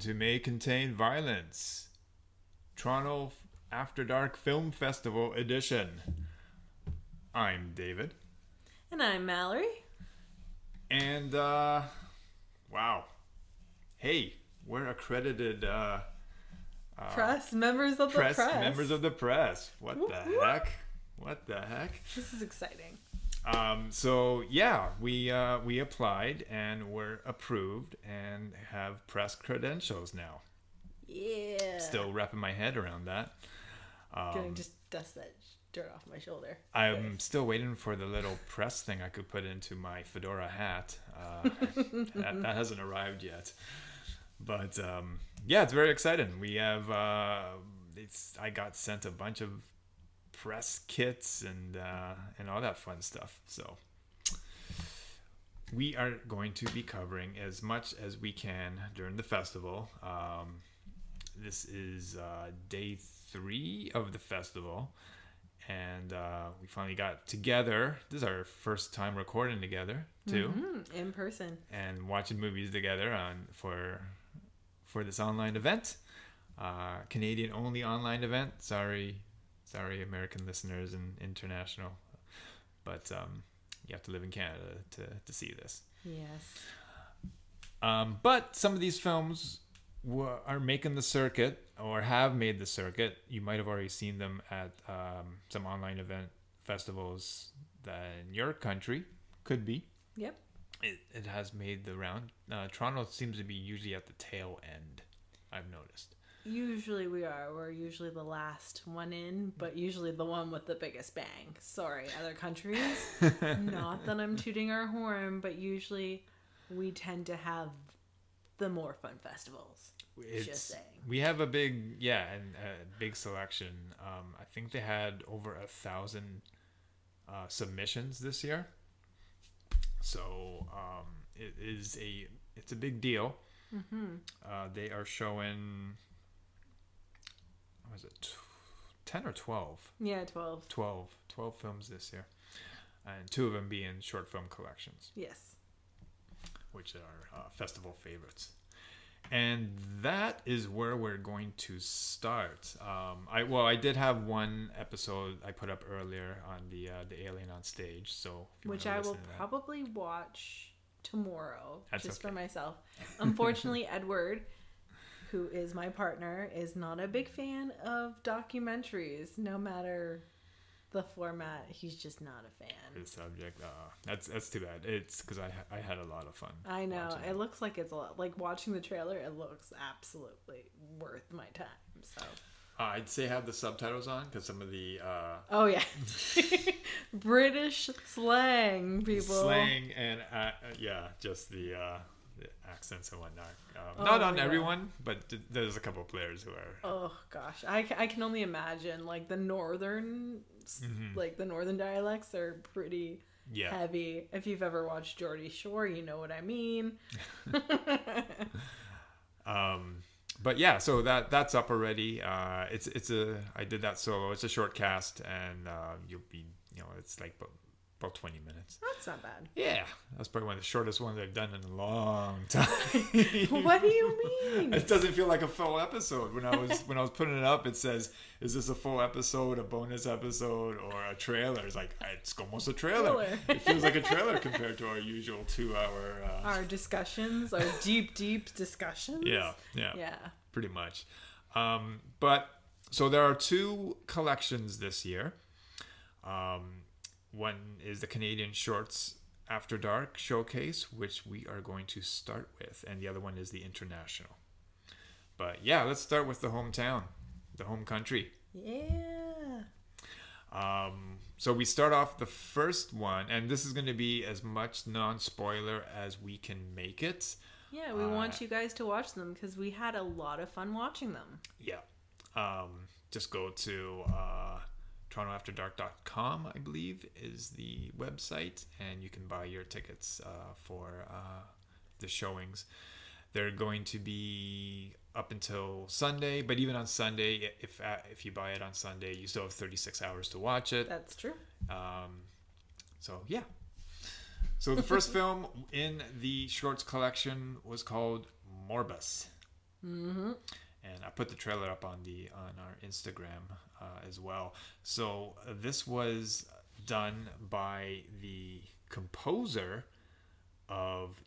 To May Contain Violence, Toronto After Dark Film Festival edition. I'm David, And I'm Mallory. and uh, wow, hey, we're accredited uh, press, members of the press, press. members of the press. What Whoop, the heck? What the heck? This is exciting. Um, so yeah, we uh, we applied and were approved and have press credentials now. Yeah. Still wrapping my head around that. Gonna Um, just dust that dirt off my shoulder. I'm Yes. still waiting for the little press thing I could put into my fedora hat. Uh, that, that hasn't arrived yet. But um, yeah, it's very exciting. We have uh, it's I got sent a bunch of press kits and uh, and all that fun stuff. So we are going to be covering as much as we can during the festival. Um, this is uh, day three of the festival, and uh, we finally got together. This is our first time recording together too, Mhm, In person. and watching movies together on for for this online event, uh, Canadian only online event. Sorry, sorry, American listeners and international, but um, you have to live in Canada to to see this. Yes. Um, but some of these films wa are making the circuit or have made the circuit. You might have already seen them at um, some online event festivals that in your country could be. Yep. It, it has made the round. Uh, Toronto seems to be usually at the tail end. I've noticed. Usually we are. We're usually the last one in, but usually the one with the biggest bang. Sorry, other countries. Not that I'm tooting our horn, but usually we tend to have the more fun festivals. It's, saying. We have a big, yeah, and a big selection. Um, I think they had over a thousand uh, submissions this year. So um, it is a it's a big deal. Mm-hmm. Uh, they are showing. Was it? tw- Ten or twelve? Yeah, 12. 12, 12 films this year, and two of them being short film collections Yes. which are uh, festival favorites. And that is where we're going to start. Um, I well, I did have one episode I put up earlier on the uh, the Alien on Stage, so which I will listen to that- probably watch tomorrow That's just for myself. Unfortunately, Edward, who is my partner, is not a big fan of documentaries. No matter the format, he's just not a fan. the subject. Uh, that's that's too bad. It's because I I had a lot of fun. I know it looks like it's a lot. Like watching the trailer, it looks absolutely worth my time. So, Uh, I'd say have the subtitles on because some of the uh, oh yeah, British slang people. slang and uh, uh, yeah, just the, uh, the accents and whatnot. Um, Oh, not on yeah. everyone, but th- there's a couple of players who are. Oh gosh, I, I can only imagine like the northern s Mhm. like the northern dialects are pretty Yeah. heavy. If you've ever watched Geordie Shore, you know what I mean. um but yeah so that that's up already uh it's it's a i did that solo it's a short cast and uh you'll be you know it's like about, about 20 minutes That's not bad. yeah that's probably one of the shortest ones i've done in a long time what do you mean? it doesn't feel like a full episode when i was when i was putting it up it says is this a full episode a bonus episode or a trailer it's like it's almost a trailer, Trailer. it feels like a trailer compared to our usual two hour uh, Our discussions, our deep, deep discussions. yeah yeah Yeah. pretty much. Um, but so there are two collections this year. Um, one is the Canadian Shorts After Dark Showcase, which we are going to start with, and the other one is the International. But yeah, let's start with the hometown, the home country. Yeah. Um, so we start off the first one, and this is going to be as much non spoiler as we can make it. Yeah, we Uh, want you guys to watch them because we had a lot of fun watching them. Yeah. Um, just go to uh, torontoafterdark.com, I believe, is the website, and you can buy your tickets uh, for uh, the showings. They're going to be up until Sunday, but even on Sunday, if uh, if you buy it on Sunday, you still have 36 hours to watch it. That's true. Um, so yeah. So the first film in the shorts collection was called Morbus. Mm-hmm. And I put the trailer up on the on our Instagram uh, as well. So uh, this was done by the composer of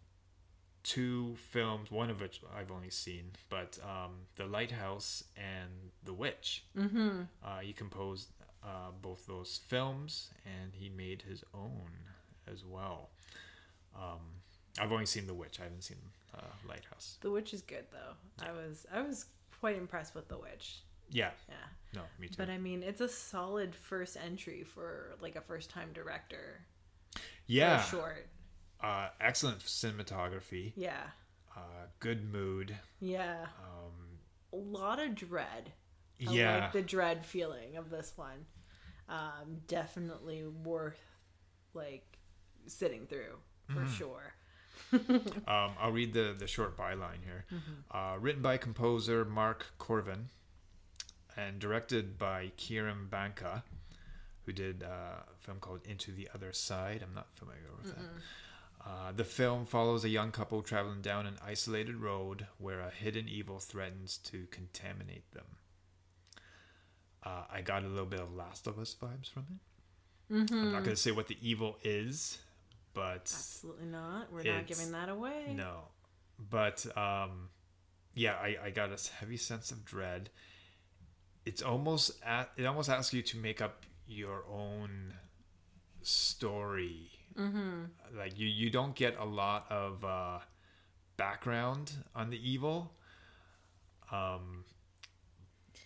two films, one of which I've only seen, but um, The Lighthouse and The Witch. Mm-hmm. Uh, he composed uh, both those films, and he made his own as well. Um, I've only seen The Witch. I haven't seen uh, Lighthouse. The Witch is good though. I was I was quite impressed with The Witch. Yeah, Yeah. no, me too. But I mean, it's a solid first entry for like a first time director. yeah, short. uh, excellent cinematography, Yeah. uh, good mood. Yeah. Um, A lot of dread. I yeah, like the dread feeling of this one. Um, definitely worth like sitting through for Mm-hmm. sure. um, I'll read the, the short byline here. Uh, written by composer Mark Korven and directed by Kieran Banka, who did uh, a film called Into the Other Side. I'm not familiar with that. Uh, the film follows a young couple traveling down an isolated road where a hidden evil threatens to contaminate them. Uh, I got a little bit of Last of Us vibes from it. Mm-hmm. I'm not going to say what the evil is, but Absolutely not. We're not giving that away. no. But um, yeah, I, I got a heavy sense of dread. It's almost at, it almost asks you to make up your own story. Mm-hmm. Like you you don't get a lot of uh, background on the evil. Um,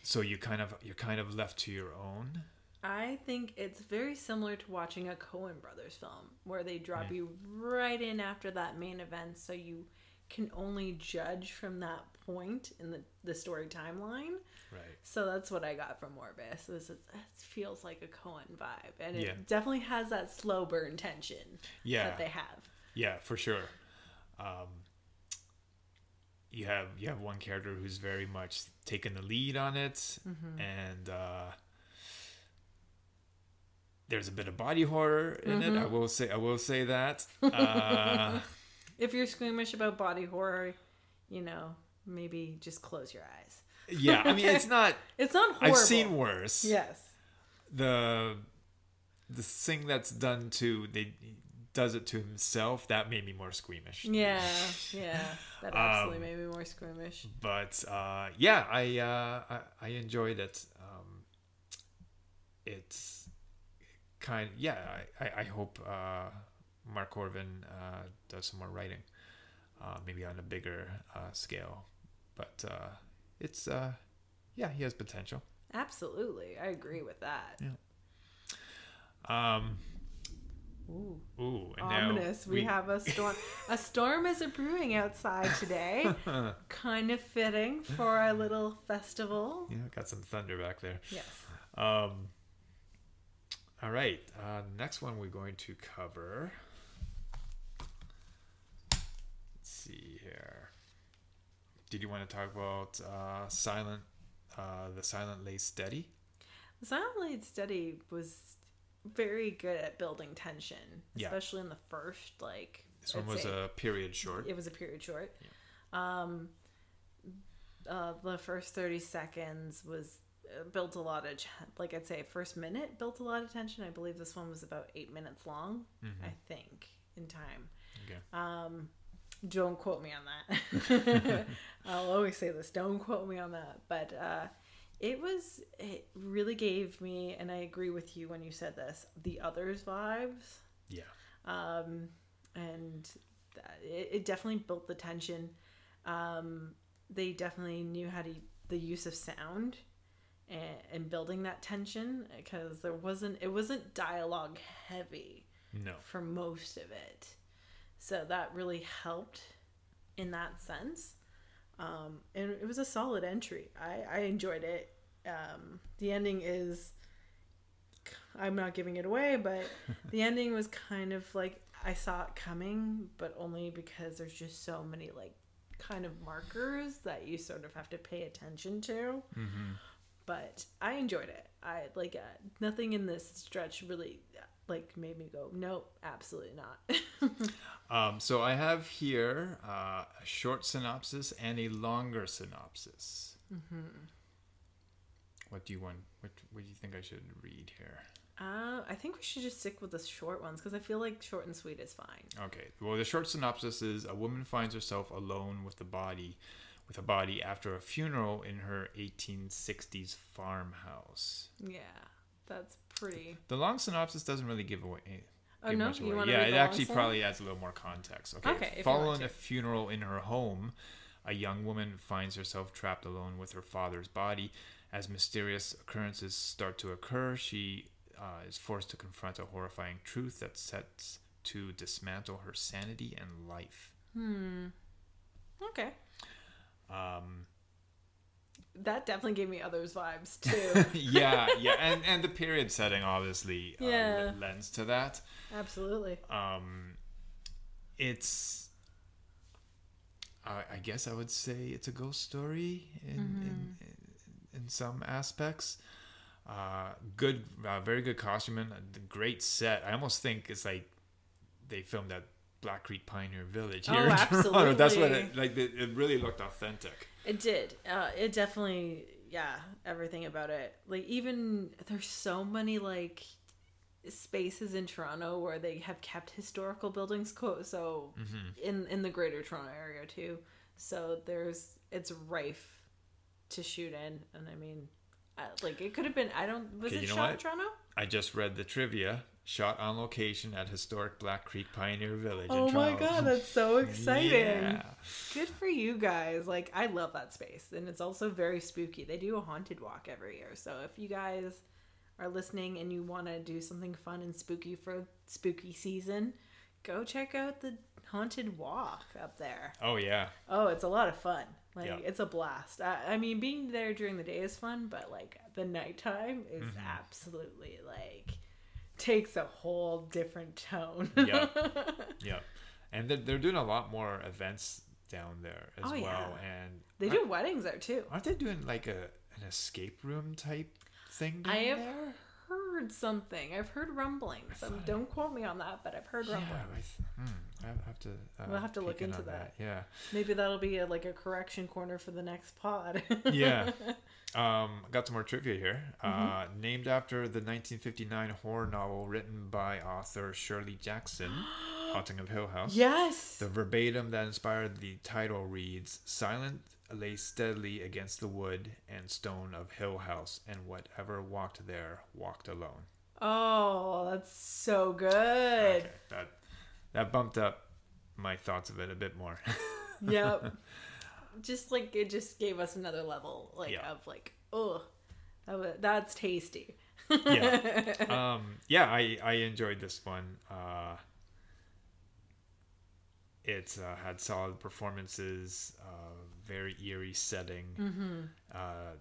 so you kind of you're kind of left to your own. I think it's very similar to watching a Coen Brothers film where they drop you right in after that main event so you can only judge from that point in the, the story timeline. Right. So that's what I got from Morbus. Is it, it feels like a Coen vibe, and it Yeah. definitely has that slow burn tension Yeah. that they have. Yeah, for sure. Um, you have you have one character who's very much taken the lead on it, Mm-hmm. and uh, there's a bit of body horror in it. Mm-hmm. I will say I will say that. Uh, If you're squeamish about body horror, you know maybe just close your eyes. yeah, I mean it's not. It's not horrible. I've seen worse. Yes. The the thing that's done to they does it to himself that made me more squeamish. Yeah, yeah. That absolutely Um, made me more squeamish. but uh, yeah, I, uh, I I enjoyed it. Um, it's kind yeah. I, I, I hope uh, Mark Korven uh, does some more writing, uh, maybe on a bigger uh, scale. But uh, it's uh, yeah, he has potential. Absolutely, I agree with that. Yeah. Um, Ooh, ooh, and now ominous. We, have a storm. a storm is brewing outside today. kind of fitting for our little festival. yeah, got some thunder back there. Yes. Um, all right. Uh, next one we're going to cover. Let's see here. Did you want to talk about uh, silent, uh, the silent lay steady? The Silence Lay Steadily was very good at building tension, Yeah. especially in the first like. This one was a period short. It was a period short. Um, uh, the first thirty seconds was built a lot of like I'd say first minute built a lot of tension. I believe this one was about eight minutes long. I think in time. Okay. Um, don't quote me on that. I'll always say this. Don't quote me on that. But uh, it was. It really gave me, and I agree with you when you said this. The others vibes Yeah. um, and it, it definitely built the tension. Um, they definitely knew how to the use of sound and, and building that tension because there wasn't it wasn't dialogue heavy No. for most of it, so that really helped in that sense. Um, and it was a solid entry. I, I enjoyed it. Um, the ending is I'm not giving it away, but the ending was kind of like I saw it coming, but only because there's just so many like kind of markers that you sort of have to pay attention to. Mm-hmm. But I enjoyed it. I like uh, nothing in this stretch really like made me go, nope, absolutely not. Um, so I have here uh, a short synopsis and a longer synopsis. Mm-hmm. What do you want? What, what do you think I should read here? Uh, I think we should just stick with the short ones because I feel like short and sweet is fine. Okay. Well, the short synopsis is: A woman finds herself alone with the body, with a body after a funeral in her 1860s farmhouse. Yeah, that's pretty. The long synopsis doesn't really give away. Oh no, much you away. want to Yeah, it actually probably adds a little more context. Okay. Okay, Following a funeral in her home, a young woman finds herself trapped alone with her father's body. As mysterious occurrences start to occur, she uh, is forced to confront a horrifying truth that sets to dismantle her sanity and life. Hmm. Okay. Um, That definitely gave me others vibes too. yeah, yeah, and and the period setting obviously uh, Yeah. lends to that. Absolutely. Um, it's, I I guess I would say it's a ghost story in in, in, in some aspects. Uh, good, uh, very good costuming, great set. I almost think it's like they filmed at Black Creek Pioneer Village here Oh, in Toronto. That's what it like. It, it really looked authentic. It did. Uh, it definitely, yeah, everything about it. Like even there's so many like spaces in Toronto where they have kept historical buildings co- so in in the greater Toronto area too. So there's it's rife to shoot in and I mean uh, like it could have been I don't was Okay, it you know shot in what? Toronto? I just read the trivia. Shot on location at historic Black Creek Pioneer Village. Oh my god, that's so exciting. Yeah. Good for you guys. Like I love that space and it's also very spooky. They do a haunted walk every year. So if you guys are listening and you want to do something fun and spooky for spooky season, go check out the haunted walk up there. Oh yeah. Oh, it's a lot of fun. Like Yeah. it's a blast. I, I mean, being there during the day is fun, but like the nighttime is Mm-hmm. absolutely like takes a whole different tone. Yeah. Yeah. And they're, they're doing a lot more events down there as Oh, well. yeah. And they do weddings there too. aren't they doing like a an escape room type thing down I have there? Heard something. I've heard rumblings. Um, don't quote me on that, but I've heard Yeah, rumblings. I, th- hmm, I have to. Uh, We'll have to look in into on that. Yeah. Maybe that'll be a, like a correction corner for the next pod. Yeah. Um, got some more trivia here. Uh, Mm-hmm. named after the 1959 horror novel written by author Shirley Jackson, Haunting of Hill House. yes. The verbatim that inspired the title reads Silent lay steadily against the wood and stone of Hill House, and whatever walked there walked alone. Oh, that's so good. Okay, that, that bumped up my thoughts of it a bit more. Yep. just like it just gave us another level like Yeah. of like, oh, that was, that's tasty. yeah. Um, yeah, I, I enjoyed this one. Uh, it uh, had solid performances, uh, very eerie setting. Mm-hmm. Uh,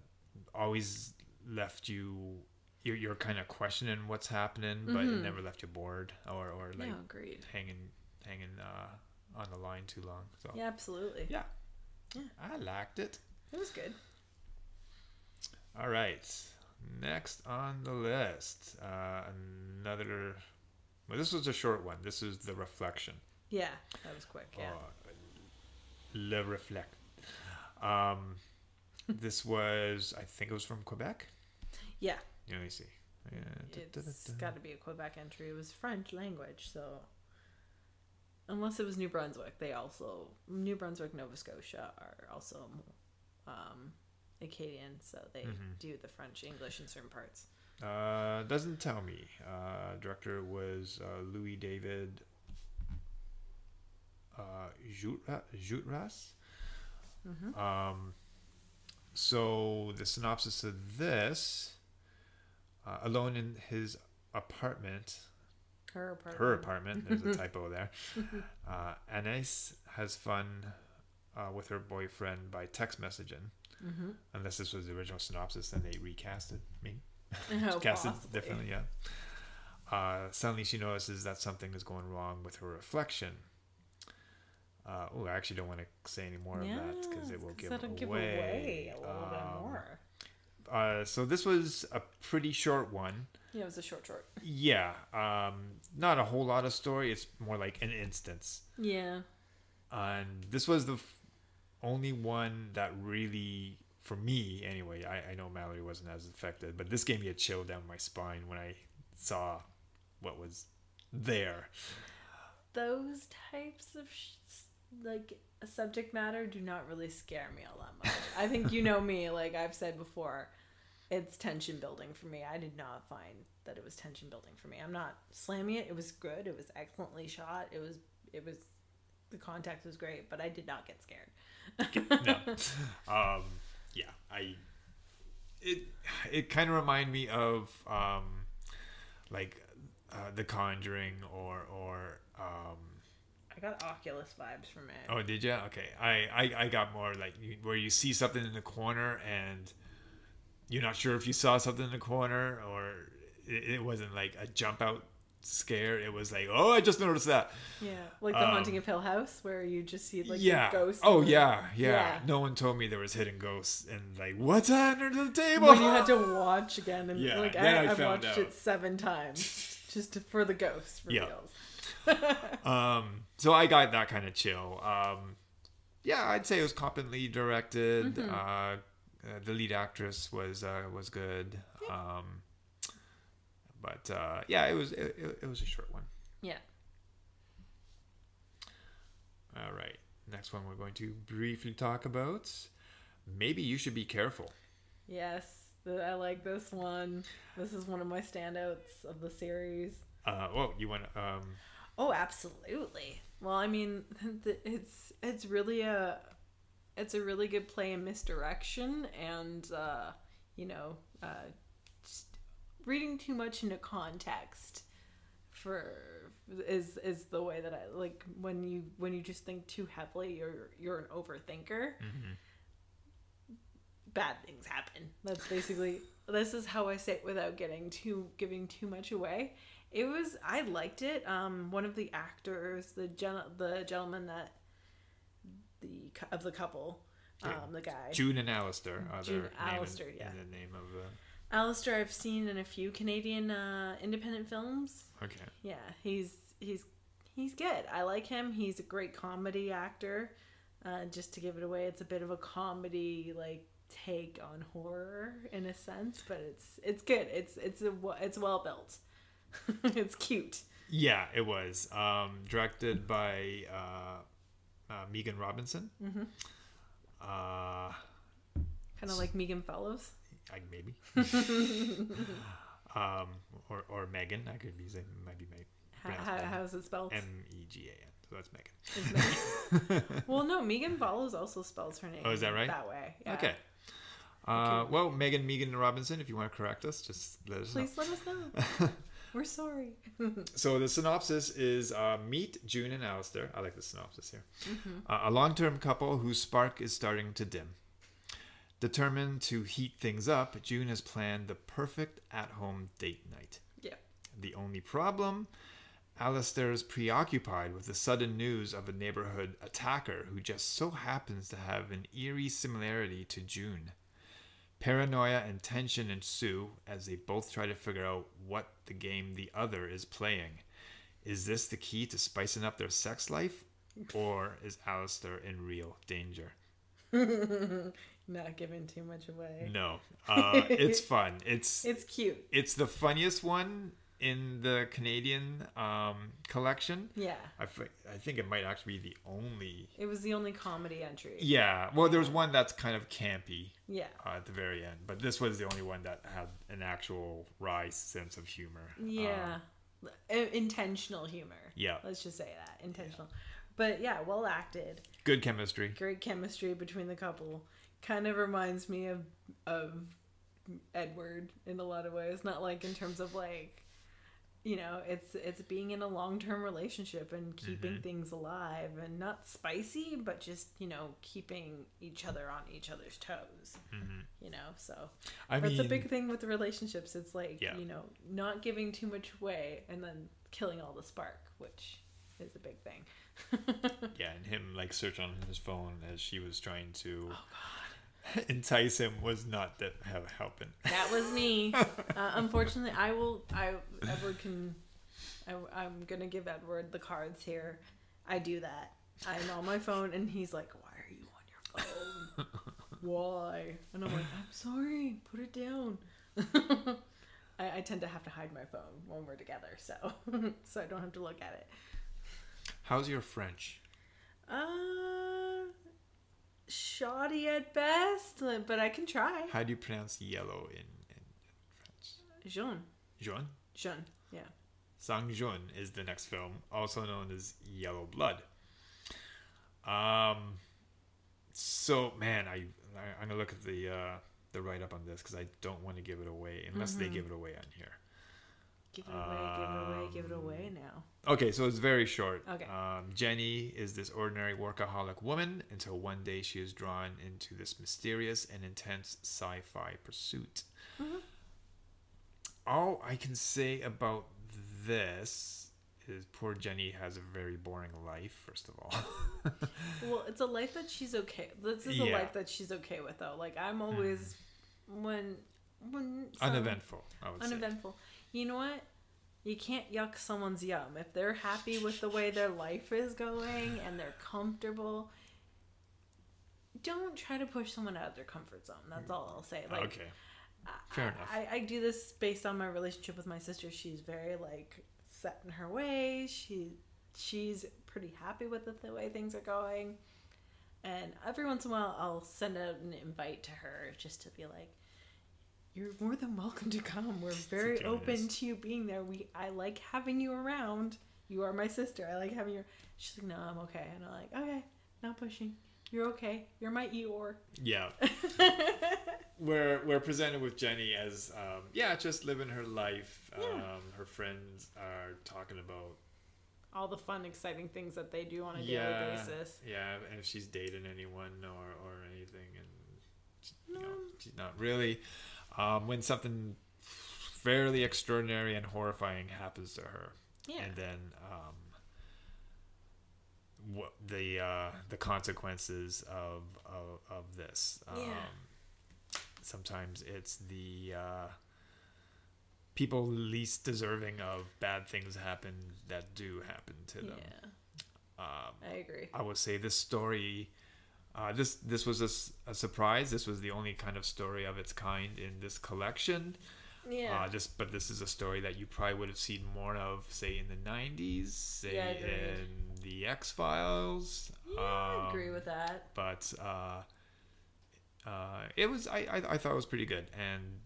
always left you. You're, you're kind of questioning what's happening, but it never left you bored or, or like agreed. hanging hanging uh, on the line too long. So Yeah, absolutely. yeah, Yeah. I liked it. It was good. All right. Next on the list, uh, another. Well, this was a short one. This is the reflection. Yeah, that was quick. Yeah. Uh, Le Reflet. Um, this was, I think it was from Quebec. yeah. Yeah, let me see. Yeah, It's got to be a Quebec entry. It was French language, so unless it was New Brunswick, they also New Brunswick, Nova Scotia are also um, Acadian, so they Mhm. do the French English in certain parts. Uh, doesn't tell me. Uh, director was uh, Louis David uh, Jutra- Jutras. Mhm. Um, so the synopsis of this: uh, alone in his apartment, Her apartment. her apartment. There's a typo there. Uh, Anais has fun uh, with her boyfriend by text messaging. Mm-hmm. Unless this was the original synopsis, then they recast it. Maybe Oh, cast it possibly. differently. Yeah. Uh, suddenly, she notices that something is going wrong with her reflection. Uh, oh, I actually don't want to say any more of that because it will give away. give away a little bit Um, more. Uh, so this was a pretty short one. Yeah, it was a short short. Yeah, um, not a whole lot of story. It's more like an instance. Yeah. and this was the f- only one that really for me anyway I, I know mallory wasn't as affected but this gave me a chill down my spine when i saw what was there Those types of sh- like a subject matter do not really scare me all that much. I think you know me, like I've said before, it's tension building for me. I did not find that it was tension building for me. I'm not slamming it. It was good. It was excellently shot. It was it was the context was great, but I did not get scared. no um yeah i it it kind of reminded me of um like uh, the conjuring or or um got Oculus vibes from it. Oh, did you? Okay, I, I I got more like you- where you see something in the corner and you're not sure if you saw something in the corner or it, it wasn't like a jump out scare. It was like, oh, I just noticed that. Yeah, like the Um, Haunting of Hill House, where you just see like yeah. ghosts. oh yeah, yeah, Yeah. No one told me there was hidden ghosts and like what's under the table. when you had to watch again and Yeah, like I, I I've watched out. it seven times just to, for the ghost Yeah. um, so I got that kind of chill. Um, yeah, I'd say it was competently directed. Mm-hmm. Uh, uh, the lead actress was uh, was good. Um, but uh, yeah, it was it, it, it was a short one. Yeah. All right, next one we're going to briefly talk about. Maybe you should be careful. Yes, I like this one. This is one of my standouts of the series. Uh, well, you want um, Oh, absolutely. Well, I mean, it's it's really a it's a really good play in misdirection, and uh, you know, uh, just reading too much into context for is is the way that I like when you when you just think too heavily, you're you're an overthinker. Bad things happen. That's basically this is how I say it without getting too giving too much away it was i liked it um one of the actors the gen- the gentleman that the of the couple um Yeah. the guy June and Alistair. Are June their name in- Alistair, yeah. In the name of the. Alistair I've seen in a few Canadian uh independent films Okay. yeah he's he's he's good I like him he's a great comedy actor uh just to give it away it's a bit of a comedy like take on horror in a sense but it's it's good it's it's a it's well built it's cute Yeah, it was um, directed by uh, uh, Megan Robinson. Mhm. Uh, kind of like Megan Follows I, maybe. um, or or Megan. I could be saying might be Meg. How, pronounced how, how's it spelled? M E G A N. So that's Megan. Megan. well, no, Megan Follows also spells her name. Oh, is that right? That way. Yeah. Okay. Uh, well, Megan Megan Robinson, if you want to correct us, just let us know. Please let us know. We're sorry. So the synopsis is uh, meet June and Alistair. I like the synopsis here. Uh, a long-term couple whose spark is starting to dim. Determined to heat things up, June has planned the perfect at-home date night. yeah. The only problem, Alistair is preoccupied with the sudden news of a neighborhood attacker who just so happens to have an eerie similarity to June. Paranoia and tension ensue as they both try to figure out what the game the other is playing. Is this the key to spicing up their sex life? Or is Alistair in real danger? Not giving too much away. No. Uh, it's fun. It's It's cute. it's the funniest one in the Canadian um, collection. Yeah. I, I think it might actually be the only. It was the only comedy entry. Yeah, well, there's one that's kind of campy Yeah. uh, at the very end, but this was the only one that had an actual wry sense of humor. Yeah. Um, intentional humor. yeah, Let's just say that. Intentional. But yeah, well acted. good chemistry. Great chemistry between the couple. Kind of reminds me of of Edward in a lot of ways. Not like in terms of like you know, it's it's being in a long term relationship and keeping Mm-hmm. things alive and not spicy, but just, you know, keeping each other on each other's toes. You know, so I that's mean, a big thing with relationships. It's like, Yeah. you know, not giving too much away and then killing all the spark, which is a big thing. yeah, and him like search on his phone as she was trying to. Oh, entice him was not that have helping. That was me. Uh, unfortunately, I will. I Edward can. I, I'm gonna give Edward the cards here. I do that. I'm on my phone, and he's like, "Why are you on your phone? Why?" And I'm like, "I'm sorry. Put it down." I, I tend to have to hide my phone when we're together, so so I don't have to look at it. How's your French? Uh, shoddy at best, but I can try. How do you pronounce yellow in, in French? Jaune, Jaune? jaune. Yeah. Sang Jaune is the next film, also known as Yellow Blood. Um, so man, I, I I'm gonna look at the uh, the write up on this because I don't want to give it away unless they give it away on here. Give it away, give it away, give it away now. Okay, so it's very short. Okay. Um, Jenny is this ordinary workaholic woman until one day she is drawn into this mysterious and intense sci fi pursuit. Mm-hmm. All I can say about this is poor Jenny has a very boring life, first of all. Well, it's a life that she's okay. This is a Yeah. Hmm. life that she's okay with, though. Like I'm always when when some- Uneventful, I would say. You know what? You can't yuck someone's yum if they're happy with the way their life is going and they're comfortable. Don't try to push someone out of their comfort zone. That's all I'll say. Like, okay. Fair enough. I, I do this based on my relationship with my sister. She's very like set in her ways. She she's pretty happy with the, the way things are going. And every once in a while, I'll send out an invite to her just to be like, "You're more than welcome to come. We're very open to you being there. We I like having you around. You are my sister. I like having you." She's like, "No, I'm okay." And I'm like, "Okay, not pushing. You're okay. You're my Eeyore." Yeah. we're we're presented with Jenny as um, yeah, just living her life. Yeah. Um, her friends are talking about All the fun, exciting things that they do on a yeah, daily basis. yeah, and if she's dating anyone or or anything, and you know, No. she's not really. Um, when something fairly extraordinary and horrifying happens to her, Yeah. and then um, what the uh, the consequences of of, of this. Um, Yeah. Sometimes it's the uh, people least deserving of bad things happen that do happen to them. Yeah, Um, I agree. I would say this story. Uh, this this was a surprise. This was the only kind of story of its kind in this collection. Yeah. Uh, just but this is a story that you probably would have seen more of, say in the '90s, say Yeah, in the X Files. yeah, I agree with that. But uh, uh, it was I, I I thought it was pretty good and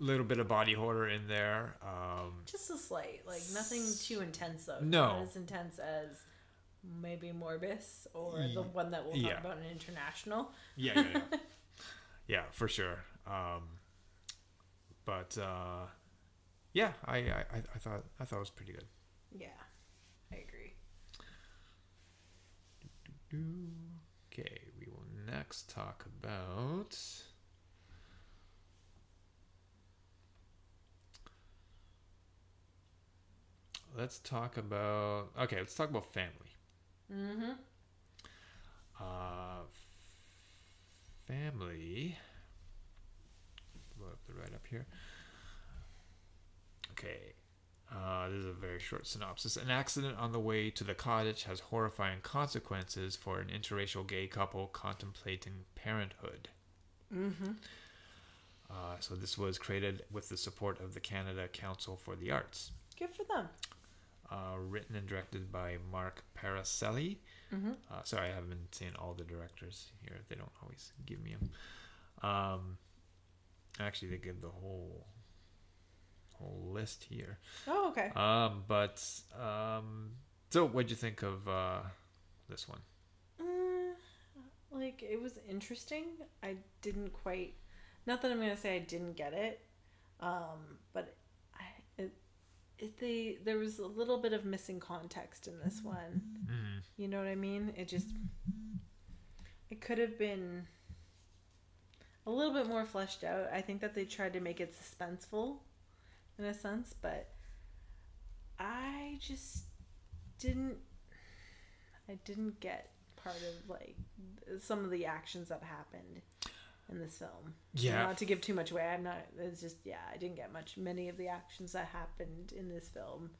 a little bit of body horror in there. Um, Just a slight, like nothing too intense though. No. Not as intense as maybe Morbus or the one that we'll talk yeah. about in International. yeah, yeah, yeah, yeah, for sure. Um, but uh, yeah, I, I I I thought I thought it was pretty good. Yeah, I agree. Okay, we will next talk about. Let's talk about. Okay, let's talk about family. Mm-hmm. Uh, family. Load up the right up here. Okay. Uh, this is a very short synopsis. An accident on the way to the cottage has horrifying consequences for an interracial gay couple contemplating parenthood. Mm-hmm. Uh, so this was created with the support of the Canada Council for the Arts. Good for them. Uh, written and directed by Mark Paracelli. Mm-hmm. Uh, sorry, I haven't been seeing all the directors here. They don't always give me them. Um, actually, they give the whole whole list here. Oh, okay. Um, but um, so what'd you think of uh, this one? Mm, like it was interesting. I didn't quite. Not that I'm gonna say I didn't get it, um, but I it, it the there was a little bit of missing context in this one. Mm, You know what I mean? It just it could have been a little bit more fleshed out. I think that they tried to make it suspenseful in a sense, but I just didn't I didn't get part of like some of the actions that happened. In this film. Yeah. Not to give too much away. I'm not. It's just yeah. I didn't get much. Many of the actions that happened in this film.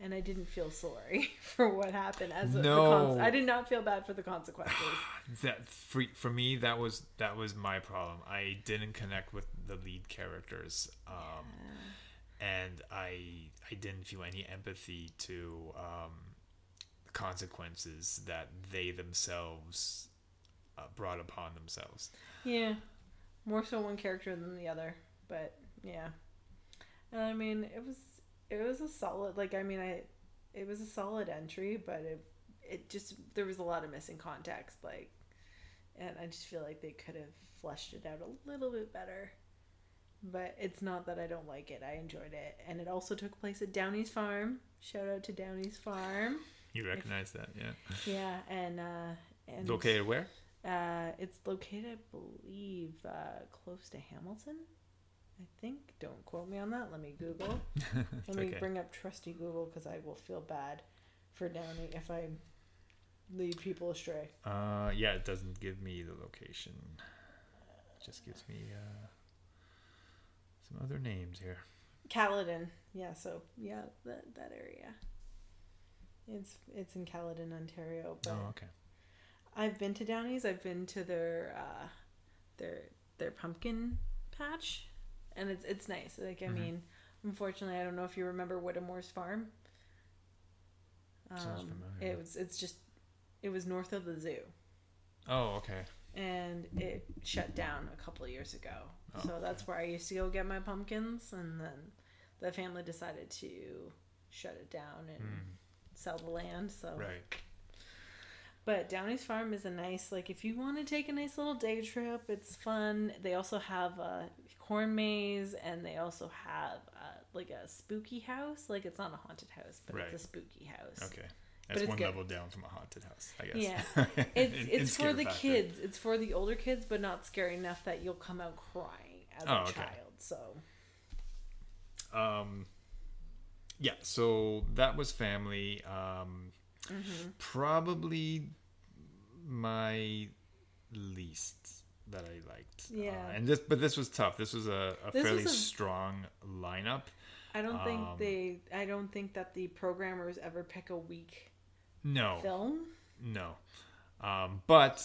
And I didn't feel sorry for what happened as No. cons- I did not feel bad for the consequences. that for, for me that was that was my problem i didn't connect with the lead characters um and i i didn't feel any empathy to um the consequences that they themselves uh, brought upon themselves Yeah, more so one character than the other, but yeah. And I mean, it was it was a solid like I mean I it was a solid entry, but it it just there was a lot of missing context like and I just feel like they could have fleshed it out a little bit better. But it's not that I don't like it. I enjoyed it. And it also took place at Downey's farm. Shout out to Downey's farm. you recognize that yeah Yeah, and uh and located where uh, it's located, I believe, uh, close to Hamilton. I think. Don't quote me on that. Let me Google. Let me okay. bring up trusty Google because I will feel bad for Downey if I lead people astray. uh yeah it doesn't give me the location it just gives me uh some other names here Caledon. Yeah. So yeah, that that area. It's it's in Caledon, Ontario. But oh okay I've been to Downey's. I've been to their uh, their their pumpkin patch, and it's it's nice. Like I Mhm. mean, unfortunately, I don't know if you remember Whittamore's farm. Sounds Um, familiar. it was it's just it was north of the zoo, oh okay and it shut down a couple of years ago. Oh, so that's where I used to go get my pumpkins, and then the family decided to shut it down and Hmm. sell the land. So right But Downey's Farm is a nice, like, if you want to take a nice little day trip, it's fun. They also have a corn maze, and they also have uh, like a spooky house. Like, it's not a haunted house, but Right. it's a spooky house. Okay. That's it's one good. level down from a haunted house, I guess. Yeah. It's in it's for the factor. kids. It's for the older kids, but not scary enough that you'll come out crying as Oh, a okay. child. So Um, yeah, so that was family. Um, Mm-hmm. Probably my least that I liked. Yeah. Uh, and this, but this was tough. This was a, a This fairly a- strong lineup. I don't think Um, they. I don't think that the programmers ever pick a weak No, film. no. Um, but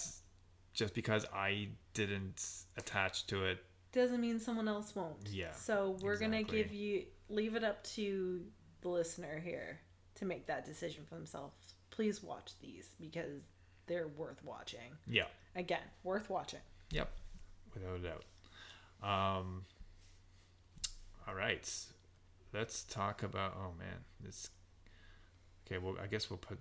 just because I didn't attach to it, doesn't mean someone else won't. Yeah, So we're gonna give you leave it up to the listener here to make that decision for themselves. Please watch these because they're worth watching. yeah, Again, worth watching. Yep, without a doubt. Um, all right, let's talk about. Oh man, this. Okay, well, I guess we'll put.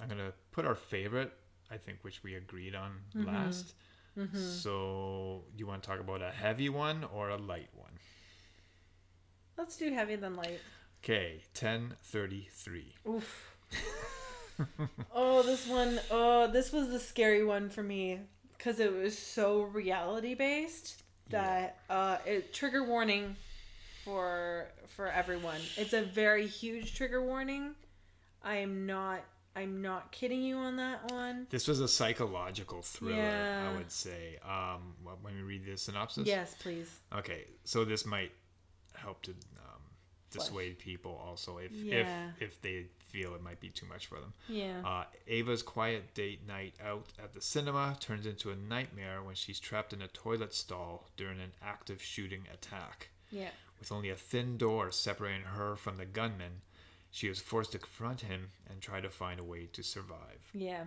I'm gonna put our favorite. I think which we agreed on Mm-hmm. last. So, do you want to talk about a heavy one or a light one? Let's do heavy than light. Okay, ten thirty three. Oof. oh, this one. Oh, this was the scary one for me because it was so reality based that uh, it trigger warning for for everyone. It's a very huge trigger warning. I am not. I'm not kidding you on that one. This was a psychological thriller, Yeah. I would say. Um, when we read the synopsis. Yes, please. Okay, so this might help to dissuade people also if Yeah. if if they feel it might be too much for them. Yeah. Uh, Ava's quiet date night out at the cinema turns into a nightmare when she's trapped in a toilet stall during an active shooting attack. yeah. With only a thin door separating her from the gunman, she is forced to confront him and try to find a way to survive. Yeah.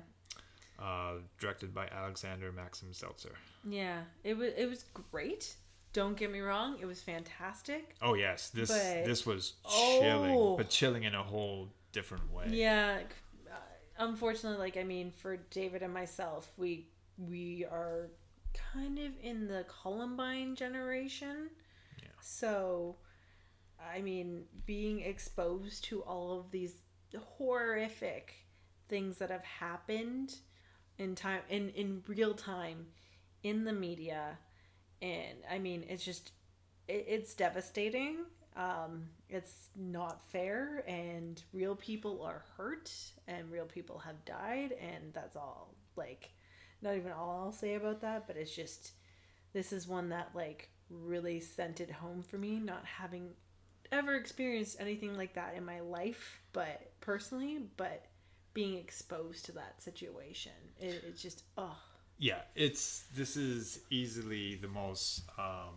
Uh, directed by Alexander Maxim Seltzer. Yeah. It was. It was great. Don't get me wrong. It was fantastic. Oh yes, this But- this was Oh. chilling, but chilling in a whole different way. Yeah, uh, unfortunately, like I mean, for David and myself, we we are kind of in the Columbine generation. Yeah. So, I mean, being exposed to all of these horrific things that have happened in time in in real time in the media and i mean it's just it, it's devastating. Um it's not fair. And real people are hurt and real people have died and that's all like not even all i'll say about that but it's just this is one that like really sent it home for me, not having ever experienced anything like that in my life, but personally, but being exposed to that situation, it, it's just oh yeah it's this is easily the most um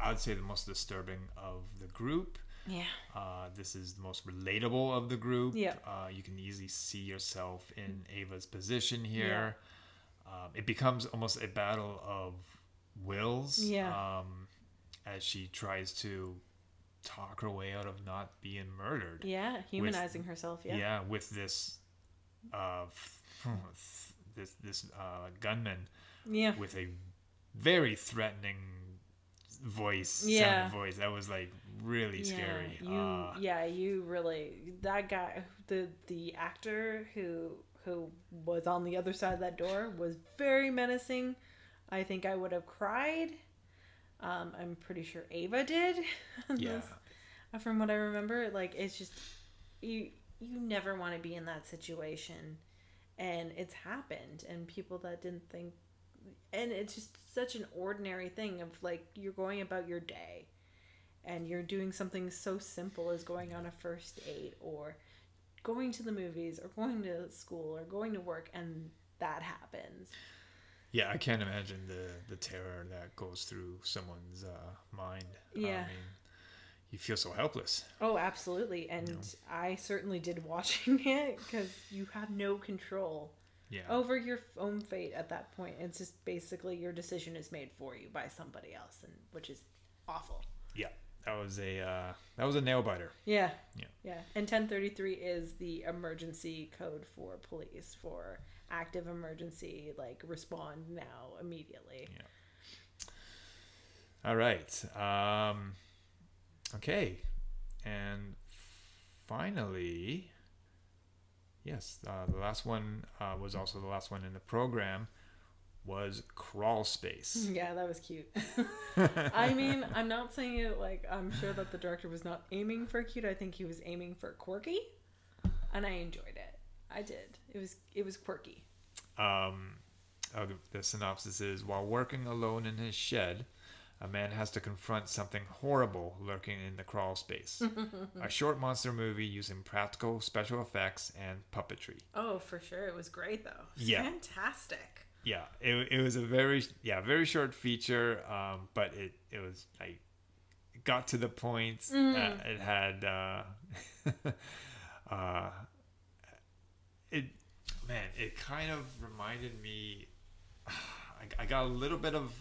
i would say the most disturbing of the group. Yeah. Uh this is the most relatable of the group. Yeah. uh you can easily see yourself in ava's position here. Um, it becomes almost a battle of wills Yeah. um as she tries to talk her way out of not being murdered. Yeah humanizing herself yeah. Yeah, with this uh this this uh gunman yeah with a very threatening voice Yeah. sound voice that was like really scary You, uh, yeah, you really that guy, the the actor who who was on the other side of that door was very menacing. I think I would have cried. Um, I'm pretty sure Ava did. yeah This- from what I remember, like it's just you you never want to be in that situation, and it's happened, and people that didn't think, and it's just such an ordinary thing of like you're going about your day, and you're doing something so simple as going on a first date or going to the movies or going to school or going to work, and that happens. yeah i can't imagine the the terror that goes through someone's uh mind Yeah. i mean you feel so helpless Oh, absolutely, and I certainly did watching it because you have no control. yeah over your own fate at that point. It's just basically your decision is made for you by somebody else, and which is awful. yeah that was a uh that was a nail biter Yeah. Yeah. Yeah. And 1033 is the emergency code for police for active emergency, like respond now immediately. Yeah. All right. Um, okay. And finally, yes, uh, the last one uh, was also the last one in the program was Crawl Space. Yeah, that was cute. I mean, I'm not saying it like I'm sure that the director was not aiming for cute. I think he was aiming for quirky, and I enjoyed it. I did. It was it was quirky. Um, uh, the, the synopsis is While working alone in his shed, a man has to confront something horrible lurking in the crawl space. a short monster movie using practical special effects and puppetry. Oh, for sure, it was great though. Yeah. fantastic. yeah it, it was a very yeah very short feature um but it it was like it got to the point uh, it had uh uh it man it kind of reminded me I, I got a little bit of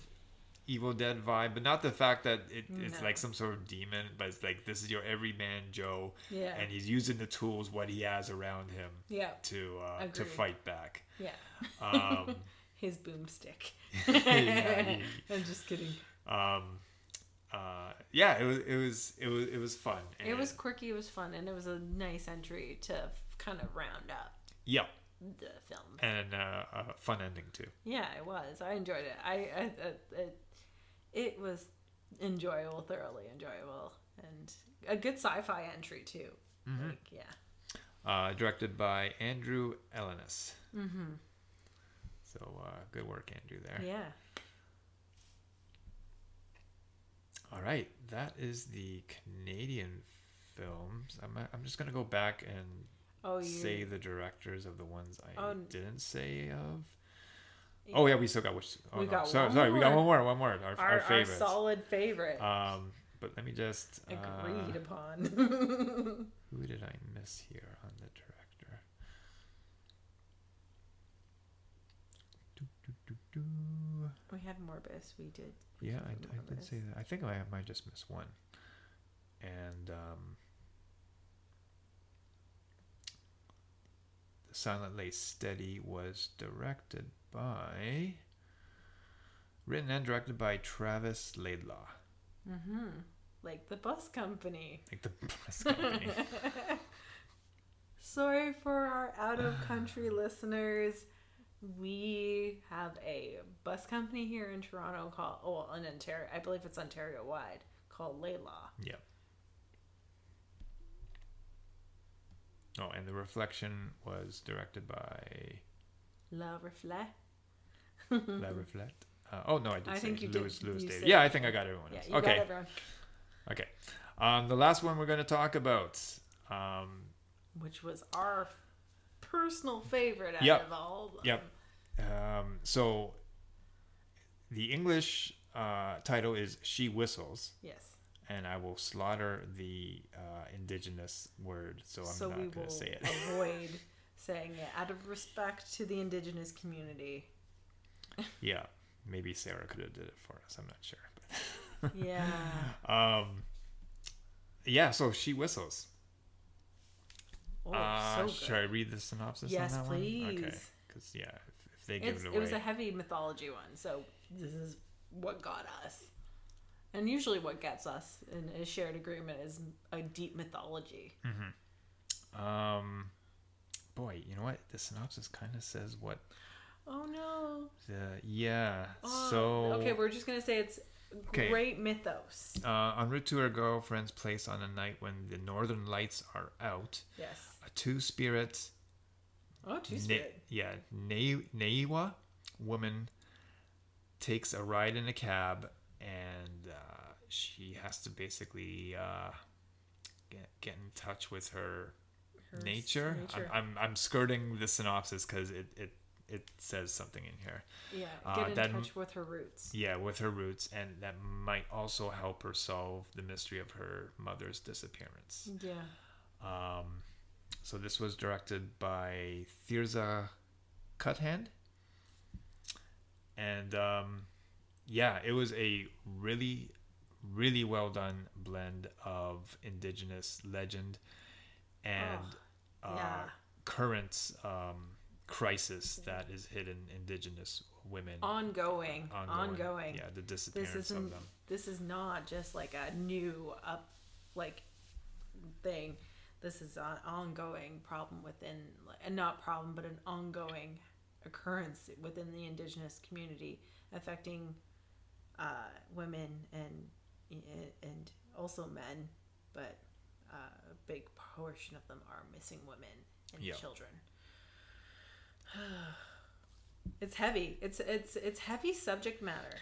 evil dead vibe but not the fact that it, it's No. like some sort of demon but it's like this is your everyman joe Yeah. and he's using the tools what he has around him Yeah, to uh to fight back yeah. um His boomstick. Yeah, he- I'm just kidding. um uh yeah it was it was it was it was fun It was quirky. It was fun, and it was a nice entry to kind of round up yeah the film. and uh, a fun ending too Yeah, it was. I enjoyed it. I, I, I it, it was enjoyable, thoroughly enjoyable, and a good sci-fi entry too. Mm-hmm. Like, yeah. uh directed by andrew ellenis mm-hmm. so uh good work andrew there Yeah. all right that is the canadian films i'm, I'm just gonna go back and Oh, you. say the directors of the ones i Oh, didn't say of oh yeah we still got which oh We no, got sorry, sorry we got one more one more our, our, our our solid favorite. um but let me just uh, Agreed upon. Who did I miss here on the director? Do, do, do, we had Morbus. We did. Yeah, I, I did say that. I think I might just miss one. And um, The Silent Lay Steady was directed by. Written and directed by Travis Laidlaw. Mm-hmm. Like the bus company. Like the press company. Sorry for our out of country listeners. We have a bus company here in Toronto called, oh, in Ontario, I believe it's Ontario wide, called Laidlaw. Yeah. Oh, and the reflection was directed by La Reflet. La Reflect. Uh, oh no, I did. I say think you Louis, did. Louis You. Yeah, I think I got everyone. Yeah, else. you okay. got everyone. Okay. Um, the last one we're going to talk about. Um, Which was our personal favorite out Yep. of all of them. Yep. um, so the English uh, title is "She Whistles," Yes. and I will slaughter the uh, indigenous word, so I'm so we not will going to say it. avoid saying it out of respect to the indigenous community. yeah, maybe Sarah could have did it for us. I'm not sure. Yeah. Um, yeah. So she whistles. Oh, uh, so should I read the synopsis Yes, on that one? Okay. Because yeah, if, if they give It's, it away, it, was a heavy mythology one, so this is what got us. And usually, what gets us in a shared agreement is a deep mythology. um, boy, you know what? The synopsis kind of says what Oh no! the yeah. Oh, so okay, we're just gonna say it's Okay. great mythos. uh, en route to her girlfriend's place on a night when the northern lights are out, Yes. a two spirit Oh, too Na- yeah, Na- Nehiyaw woman takes a ride in a cab, and uh, she has to basically uh, get get in touch with her, Her nature. nature. I'm, I'm I'm skirting the synopsis because it, it it says something in here. Yeah, uh, get in that- touch with her roots. Yeah, with her roots, and that might also help her solve the mystery of her mother's disappearance. Yeah. Um, so this was directed by Thirza Cuthand. And um, yeah, it was a really, really well done blend of indigenous legend and uh, yeah. current um, crisis that is hidden indigenous women. Ongoing, ongoing. Yeah, the This disappearance of isn't. them. This is not just like a new up, like thing. This is an ongoing problem within, and not problem, but an ongoing occurrence within the indigenous community, affecting uh, women and and also men, but uh, a big portion of them are missing women and Yeah. children. It's heavy. It's it's it's heavy subject matter.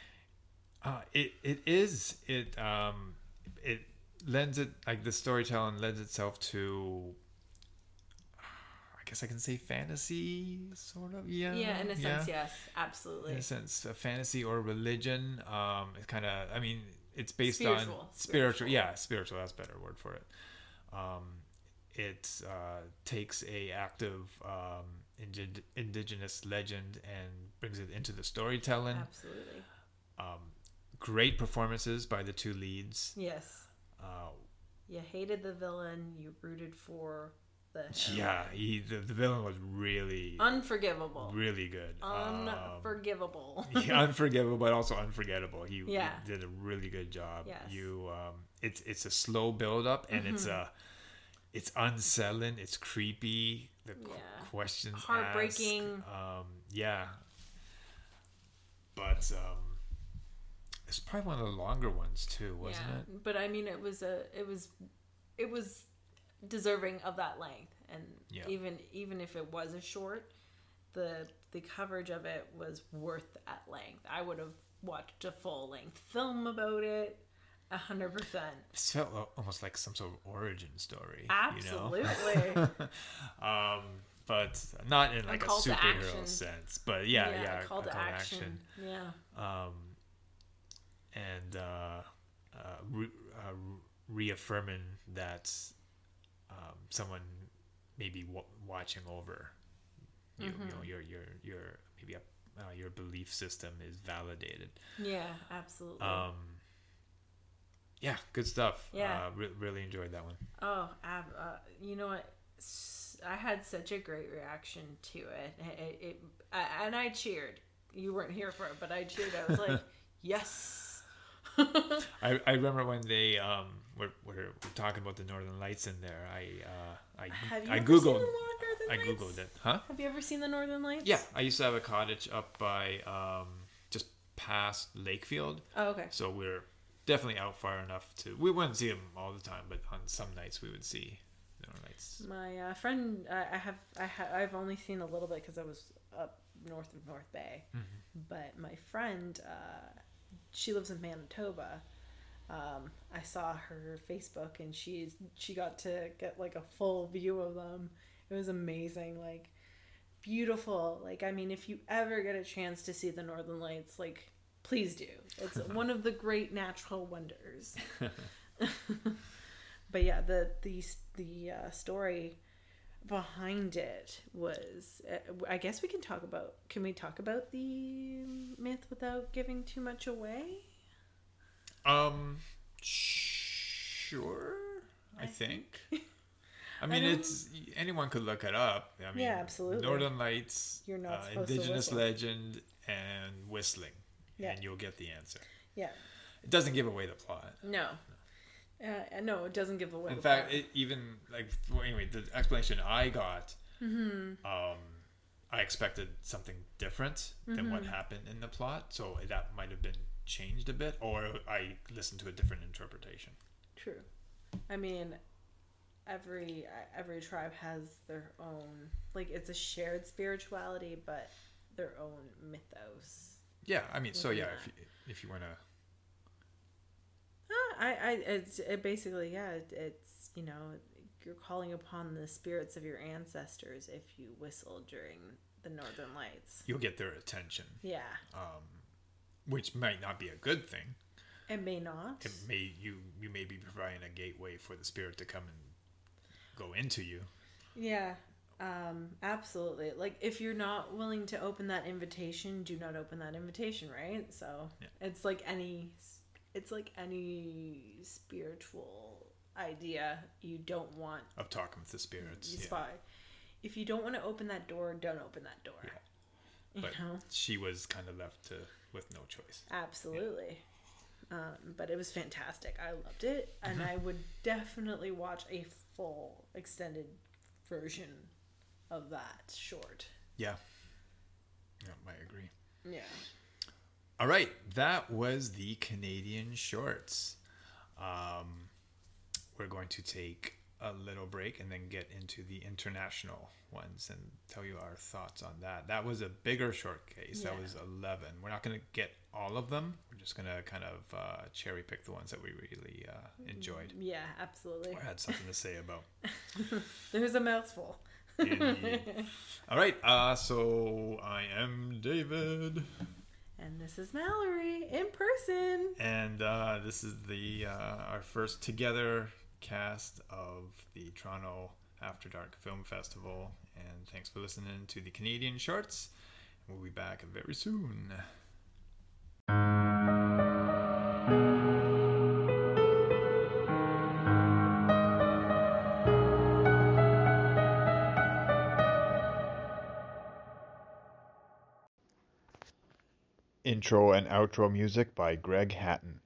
Uh, it it is it um it lends it like the storytelling lends itself to I guess I can say fantasy sort of yeah Yeah, in a sense, yes, absolutely. in a sense a fantasy or religion um it's kind of I mean it's based on Spiritual, spiritual spiritual. yeah spiritual that's a better word for it um it uh, takes a active um indi- indigenous legend and brings it into the storytelling Absolutely. um, great performances by the two leads. Yes. Uh, You hated the villain. You rooted for the heroine. yeah, he, the, the villain was really, Unforgivable. really good. Um, Unforgivable. yeah, unforgivable, but also unforgettable. He, he did a really good job. Yes. Mm-hmm. You, um, it's it's a slow build up, and it's a, it's unsettling. It's creepy. The qu- Yeah. questions asked, Heartbreaking. Um, yeah, but um, it's probably one of the longer ones too, wasn't yeah. it? But I mean, it was a, it was, it was deserving of that length, and Yeah. even even if it was a short, the the coverage of it was worth that length. I would have watched a full length film about it, a hundred percent. This felt almost like some sort of origin story. Absolutely. You know? um, but not in like a, call to superhero sense. But yeah, yeah, call a to action. Yeah. Um, and uh, uh, re- uh, reaffirming that um, someone may be w- watching over you. You know, your your your maybe a, uh, your belief system is validated. Yeah, absolutely. Um, yeah, good stuff. Yeah. uh, re- really enjoyed that one. oh, ab- uh, you know what? I had such a great reaction to it. It, it I, and I cheered. You weren't here for it, but I cheered. I was like, yes. I, I remember when they um were, were, talking about the Northern Lights in there. I uh I Have you I ever googled seen the Northern I Lights? googled it. Huh? Have you ever seen the Northern Lights? Yeah, I used to have a cottage up by um just past Lakefield, Oh, okay. so we're definitely out far enough to. We wouldn't see them all the time, but on some nights we would see Northern Lights. My uh, friend, uh, I have, I ha- I've only seen a little bit because I was up north of North Bay. Mm-hmm. But my friend, uh, she lives in Manitoba. Um, I saw her Facebook, and she's she got to get like a full view of them. It was amazing, like beautiful. Like I mean, if you ever get a chance to see the Northern Lights, like please do. It's one of the great natural wonders. but yeah, the the the uh, story behind it was uh, I guess we can talk about can we talk about the myth without giving too much away? Um, sure. I think. I mean, don't- it's anyone could look it up. I mean, Yeah, absolutely. Northern Lights, You're not uh, indigenous legend, and whistling, Yeah. and you'll get the answer. Yeah. It doesn't give away the plot. No. Uh, no, it doesn't give away. In the fact, it even like well, anyway, the explanation I got, Mm-hmm. um, I expected something different than what Mm-hmm. happened in the plot, so that might have been changed a bit, or I listened to a different interpretation. True. I mean, every every tribe has their own like it's a shared spirituality, but their own mythos. Yeah, I mean, so yeah, if you, if you want to I, I, it's it basically yeah, it, it's you know you're calling upon the spirits of your ancestors if you whistle during the Northern Lights. you'll get their attention, Yeah, um, which might not be a good thing. it may not. It may you you may be providing a gateway for the spirit to come and go into you. Yeah, um, absolutely. Like if you're not willing to open that invitation, do not open that invitation, right? So Yeah. it's like any, it's like any spiritual idea. You don't want Of talking with the spirits. you yeah. If you don't want to open that door, don't open that door. You But know, she was kind of left to with no choice. absolutely. Um, but it was fantastic. I loved it, and Mm-hmm. I would definitely watch a full extended version of that short. Yeah. Yeah, I agree. Yeah. All right, that was the Canadian shorts. Um, we're going to take a little break and then get into the international ones and tell you our thoughts on that. That was a bigger showcase. That Yeah. was 11. We're not going to get all of them. We're just going to kind of uh, cherry pick the ones that we really uh, enjoyed Yeah, absolutely. or had something to say about. There's a mouthful. Indeed. All right, uh, so I am David. And this is Mallory in person. And uh, this is the uh, our first together cast of the Toronto After Dark Film Festival. And thanks for listening to the Canadian Shorts. We'll be back very soon. Intro and outro music by Greg Hatton.